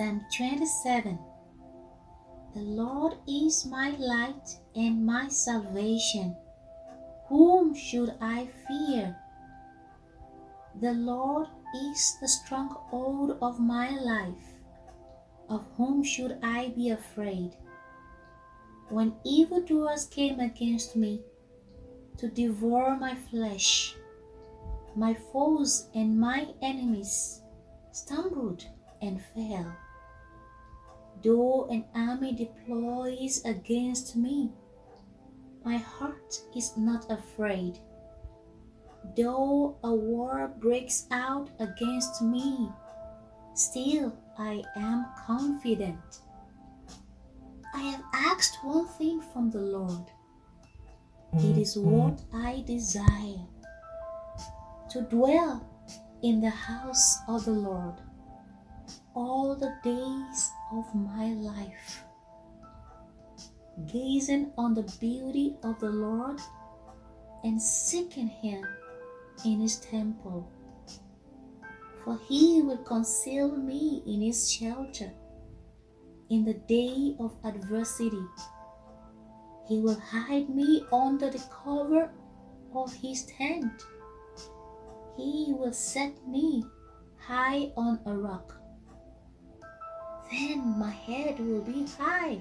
Psalm 27 The Lord is my light and my salvation. Whom should I fear? The Lord is the stronghold of my life. Of whom should I be afraid? When evildoers came against me to devour my flesh, my foes and my enemies stumbled and fell. Though an army deploys against me, my heart is not afraid. Though a war breaks out against me, still I am confident. I have asked one thing from the Lord. It is mm-hmm. what I desire to dwell in the house of the Lord all the days of my life, gazing on the beauty of the Lord and seeking Him in His temple. For He will conceal me in His shelter in the day of adversity. He will hide me under the cover of His tent. He will set me high on a rock then my head will be high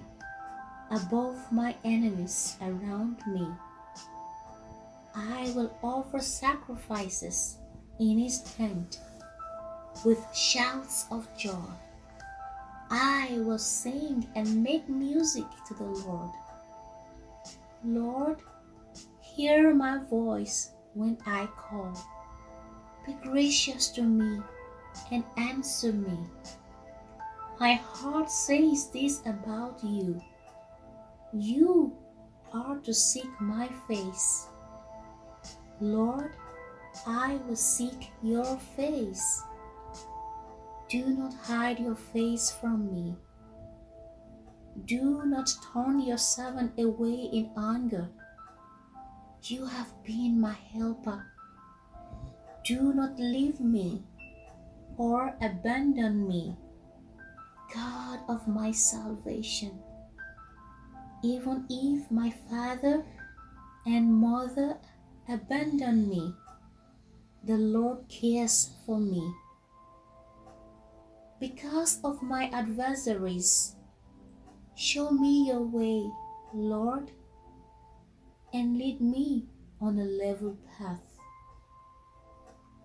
above my enemies around me. I will offer sacrifices in his tent with shouts of joy. I will sing and make music to the Lord. Lord, hear my voice when I call. Be gracious to me and answer me. My heart says this about you. You are to seek my face. Lord, I will seek your face. Do not hide your face from me. Do not turn your servant away in anger. You have been my helper. Do not leave me or abandon me of my salvation. Even if my father and mother abandon me, the Lord cares for me. Because of my adversaries, show me your way, Lord, and lead me on a level path.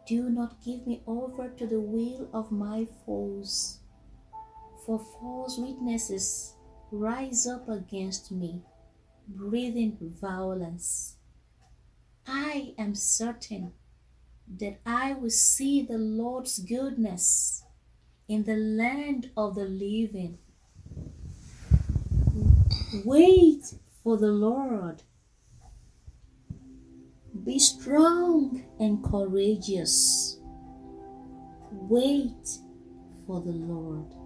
Do not give me over to the will of my foes for false witnesses rise up against me, breathing violence. I am certain that I will see the Lord's goodness in the land of the living. Wait for the Lord. Be strong and courageous. Wait for the Lord.